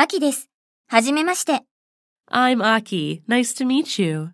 秋です。はじめまして。I'm Aki. Nice to meet you.